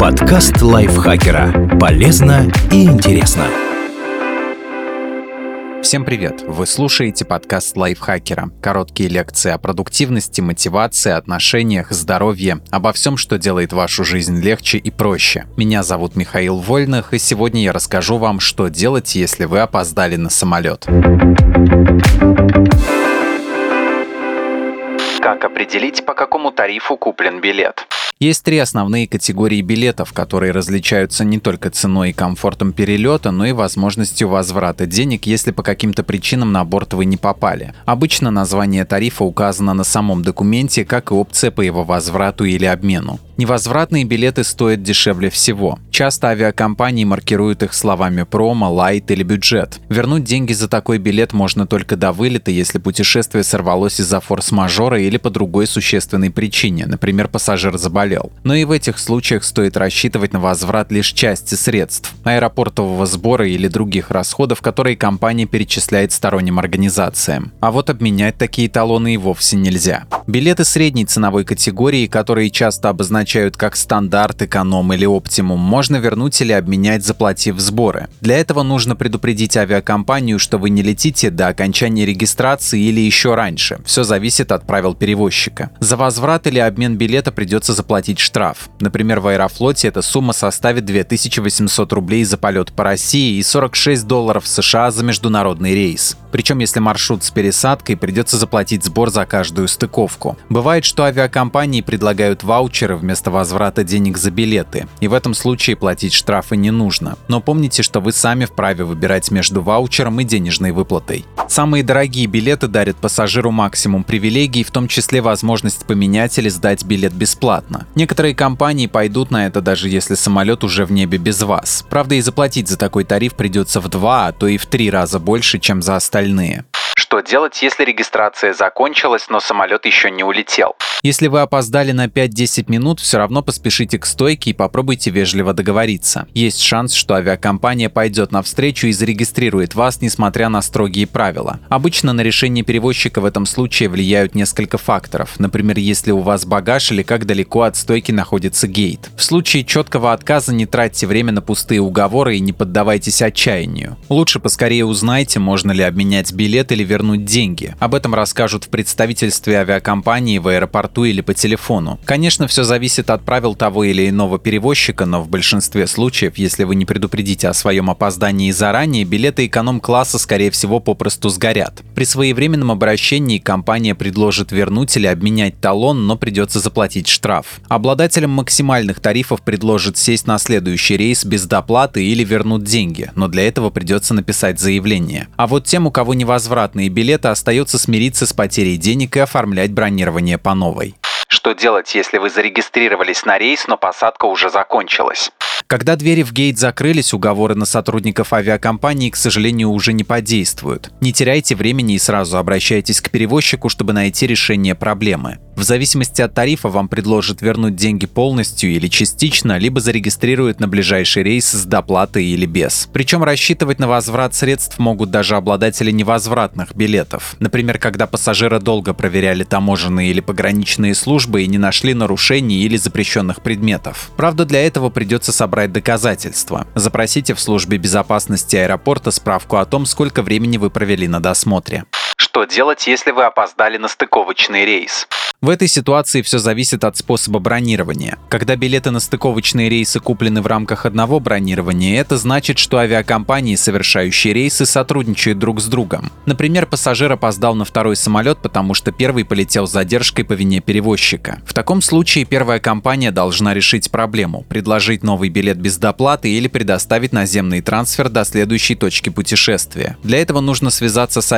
Подкаст лайфхакера. Полезно и интересно. Всем привет! Вы слушаете подкаст лайфхакера. Короткие лекции о продуктивности, мотивации, отношениях, здоровье, обо всем, что делает вашу жизнь легче и проще. Меня зовут Михаил Вольных, и сегодня я расскажу вам, что делать, если вы опоздали на самолет. Как определить, по какому тарифу куплен билет? Есть три основные категории билетов, которые различаются не только ценой и комфортом перелета, но и возможностью возврата денег, если по каким-то причинам на борт вы не попали. Обычно название тарифа указано на самом документе, как и опция по его возврату или обмену. Невозвратные билеты стоят дешевле всего. Часто авиакомпании маркируют их словами промо, лайт или бюджет. Вернуть деньги за такой билет можно только до вылета, если путешествие сорвалось из-за форс-мажора или по другой существенной причине, например, пассажир заболел. Но и в этих случаях стоит рассчитывать на возврат лишь части средств – аэропортового сбора или других расходов, которые компания перечисляет сторонним организациям. А вот обменять такие талоны и вовсе нельзя. Билеты средней ценовой категории, которые часто обозначают обозначают как стандарт, эконом или оптимум, можно вернуть или обменять, заплатив сборы. Для этого нужно предупредить авиакомпанию, что вы не летите до окончания регистрации или еще раньше. Все зависит от правил перевозчика. За возврат или обмен билета придется заплатить штраф. Например, в Аэрофлоте эта сумма составит 2800 рублей за полет по России и 46 долларов США за международный рейс. Причем, если маршрут с пересадкой, придется заплатить сбор за каждую стыковку. Бывает, что авиакомпании предлагают ваучеры вместо вместо возврата денег за билеты, и в этом случае платить штрафы не нужно. Но помните, что вы сами вправе выбирать между ваучером и денежной выплатой. Самые дорогие билеты дарят пассажиру максимум привилегий, в том числе возможность поменять или сдать билет бесплатно. Некоторые компании пойдут на это даже если самолет уже в небе без вас. Правда, и заплатить за такой тариф придется в два, а то и в три раза больше, чем за остальные. Что делать, если регистрация закончилась, но самолет еще не улетел? Если вы опоздали на 5-10 минут, все равно поспешите к стойке и попробуйте вежливо договориться. Есть шанс, что авиакомпания пойдет навстречу и зарегистрирует вас, несмотря на строгие правила. Обычно на решение перевозчика в этом случае влияют несколько факторов. Например, если у вас багаж или как далеко от стойки находится гейт. В случае четкого отказа не тратьте время на пустые уговоры и не поддавайтесь отчаянию. Лучше поскорее узнайте, можно ли обменять билет или вернуть деньги. Об этом расскажут в представительстве авиакомпании в аэропорту или по телефону. Конечно, все зависит от правил того или иного перевозчика, но в большинстве случаев, если вы не предупредите о своем опоздании заранее, билеты эконом-класса, скорее всего, попросту сгорят. При своевременном обращении компания предложит вернуть или обменять талон, но придется заплатить штраф. Обладателям максимальных тарифов предложат сесть на следующий рейс без доплаты или вернуть деньги, но для этого придется написать заявление. А вот тем, у кого невозвратно бесплатные билеты, остается смириться с потерей денег и оформлять бронирование по новой. Что делать, если вы зарегистрировались на рейс, но посадка уже закончилась? Когда двери в гейт закрылись, уговоры на сотрудников авиакомпании, к сожалению, уже не подействуют. Не теряйте времени и сразу обращайтесь к перевозчику, чтобы найти решение проблемы. В зависимости от тарифа вам предложат вернуть деньги полностью или частично, либо зарегистрируют на ближайший рейс с доплатой или без. Причем рассчитывать на возврат средств могут даже обладатели невозвратных билетов. Например, когда пассажира долго проверяли таможенные или пограничные службы и не нашли нарушений или запрещенных предметов. Правда, для этого придется собрать доказательства. Запросите в службе безопасности аэропорта справку о том, сколько времени вы провели на досмотре. Что делать, если вы опоздали на стыковочный рейс? В этой ситуации все зависит от способа бронирования. Когда билеты на стыковочные рейсы куплены в рамках одного бронирования, это значит, что авиакомпании, совершающие рейсы, сотрудничают друг с другом. Например, пассажир опоздал на второй самолет, потому что первый полетел с задержкой по вине перевозчика. В таком случае первая компания должна решить проблему, предложить новый билет без доплаты или предоставить наземный трансфер до следующей точки путешествия. Для этого нужно связаться с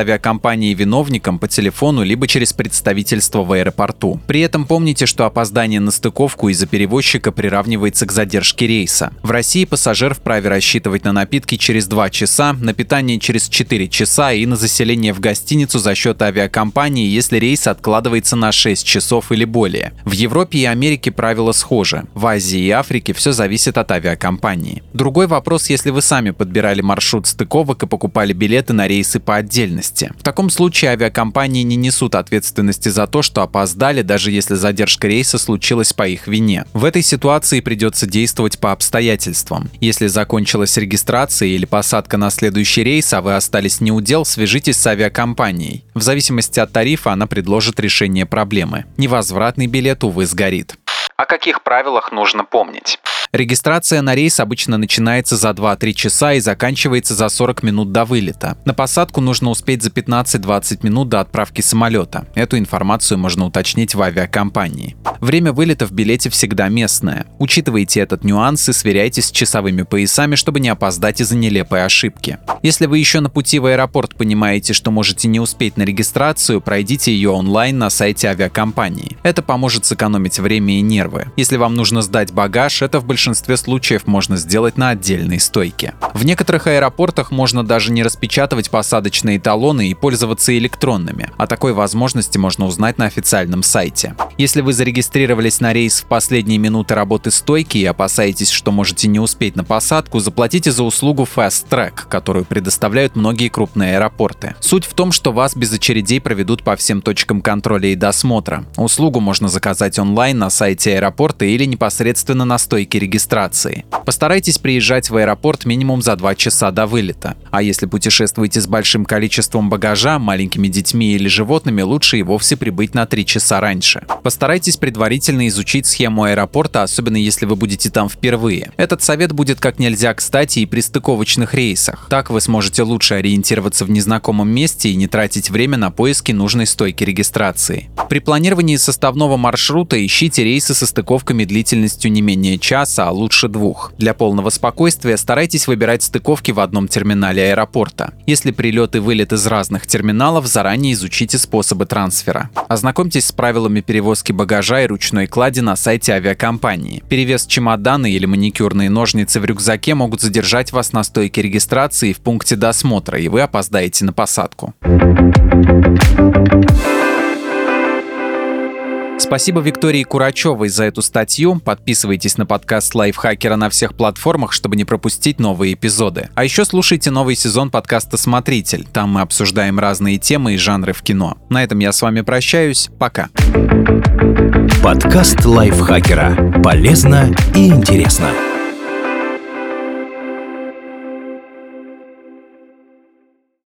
авиакомпанией-виновником по телефону либо через представительство в аэропорту. При этом помните, что опоздание на стыковку из-за перевозчика приравнивается к задержке рейса. В России пассажир вправе рассчитывать на напитки через 2 часа, на питание через 4 часа и на заселение в гостиницу за счет авиакомпании, если рейс откладывается на 6 часов или более. В Европе и Америке правила схожи. В Азии и Африке все зависит от авиакомпании. Другой вопрос, если вы сами подбирали маршрут стыковок и покупали билеты на рейсы по отдельности. В таком случае случае авиакомпании не несут ответственности за то, что опоздали, даже если задержка рейса случилась по их вине. В этой ситуации придется действовать по обстоятельствам. Если закончилась регистрация или посадка на следующий рейс, а вы остались неудел, свяжитесь с авиакомпанией. В зависимости от тарифа она предложит решение проблемы. Невозвратный билет, увы, сгорит. О каких правилах нужно помнить? Регистрация на рейс обычно начинается за 2-3 часа и заканчивается за 40 минут до вылета. На посадку нужно успеть за 15-20 минут до отправки самолета. Эту информацию можно уточнить в авиакомпании. Время вылета в билете всегда местное. Учитывайте этот нюанс и сверяйтесь с часовыми поясами, чтобы не опоздать из-за нелепой ошибки. Если вы еще на пути в аэропорт понимаете, что можете не успеть на регистрацию, пройдите ее онлайн на сайте авиакомпании. Это поможет сэкономить время и нервы. Если вам нужно сдать багаж, это в большинстве большинстве случаев можно сделать на отдельной стойке. В некоторых аэропортах можно даже не распечатывать посадочные талоны и пользоваться электронными. О такой возможности можно узнать на официальном сайте. Если вы зарегистрировались на рейс в последние минуты работы стойки и опасаетесь, что можете не успеть на посадку, заплатите за услугу Fast Track, которую предоставляют многие крупные аэропорты. Суть в том, что вас без очередей проведут по всем точкам контроля и досмотра. Услугу можно заказать онлайн на сайте аэропорта или непосредственно на стойке регистрации регистрации. Постарайтесь приезжать в аэропорт минимум за 2 часа до вылета. А если путешествуете с большим количеством багажа, маленькими детьми или животными, лучше и вовсе прибыть на 3 часа раньше. Постарайтесь предварительно изучить схему аэропорта, особенно если вы будете там впервые. Этот совет будет как нельзя кстати и при стыковочных рейсах. Так вы сможете лучше ориентироваться в незнакомом месте и не тратить время на поиски нужной стойки регистрации. При планировании составного маршрута ищите рейсы со стыковками длительностью не менее часа, часа, а лучше двух. Для полного спокойствия старайтесь выбирать стыковки в одном терминале аэропорта. Если прилет и вылет из разных терминалов, заранее изучите способы трансфера. Ознакомьтесь с правилами перевозки багажа и ручной клади на сайте авиакомпании. Перевес чемодана или маникюрные ножницы в рюкзаке могут задержать вас на стойке регистрации в пункте досмотра, и вы опоздаете на посадку. Спасибо Виктории Курачевой за эту статью. Подписывайтесь на подкаст Лайфхакера на всех платформах, чтобы не пропустить новые эпизоды. А еще слушайте новый сезон подкаста «Смотритель». Там мы обсуждаем разные темы и жанры в кино. На этом я с вами прощаюсь. Пока. Подкаст Лайфхакера. Полезно и интересно.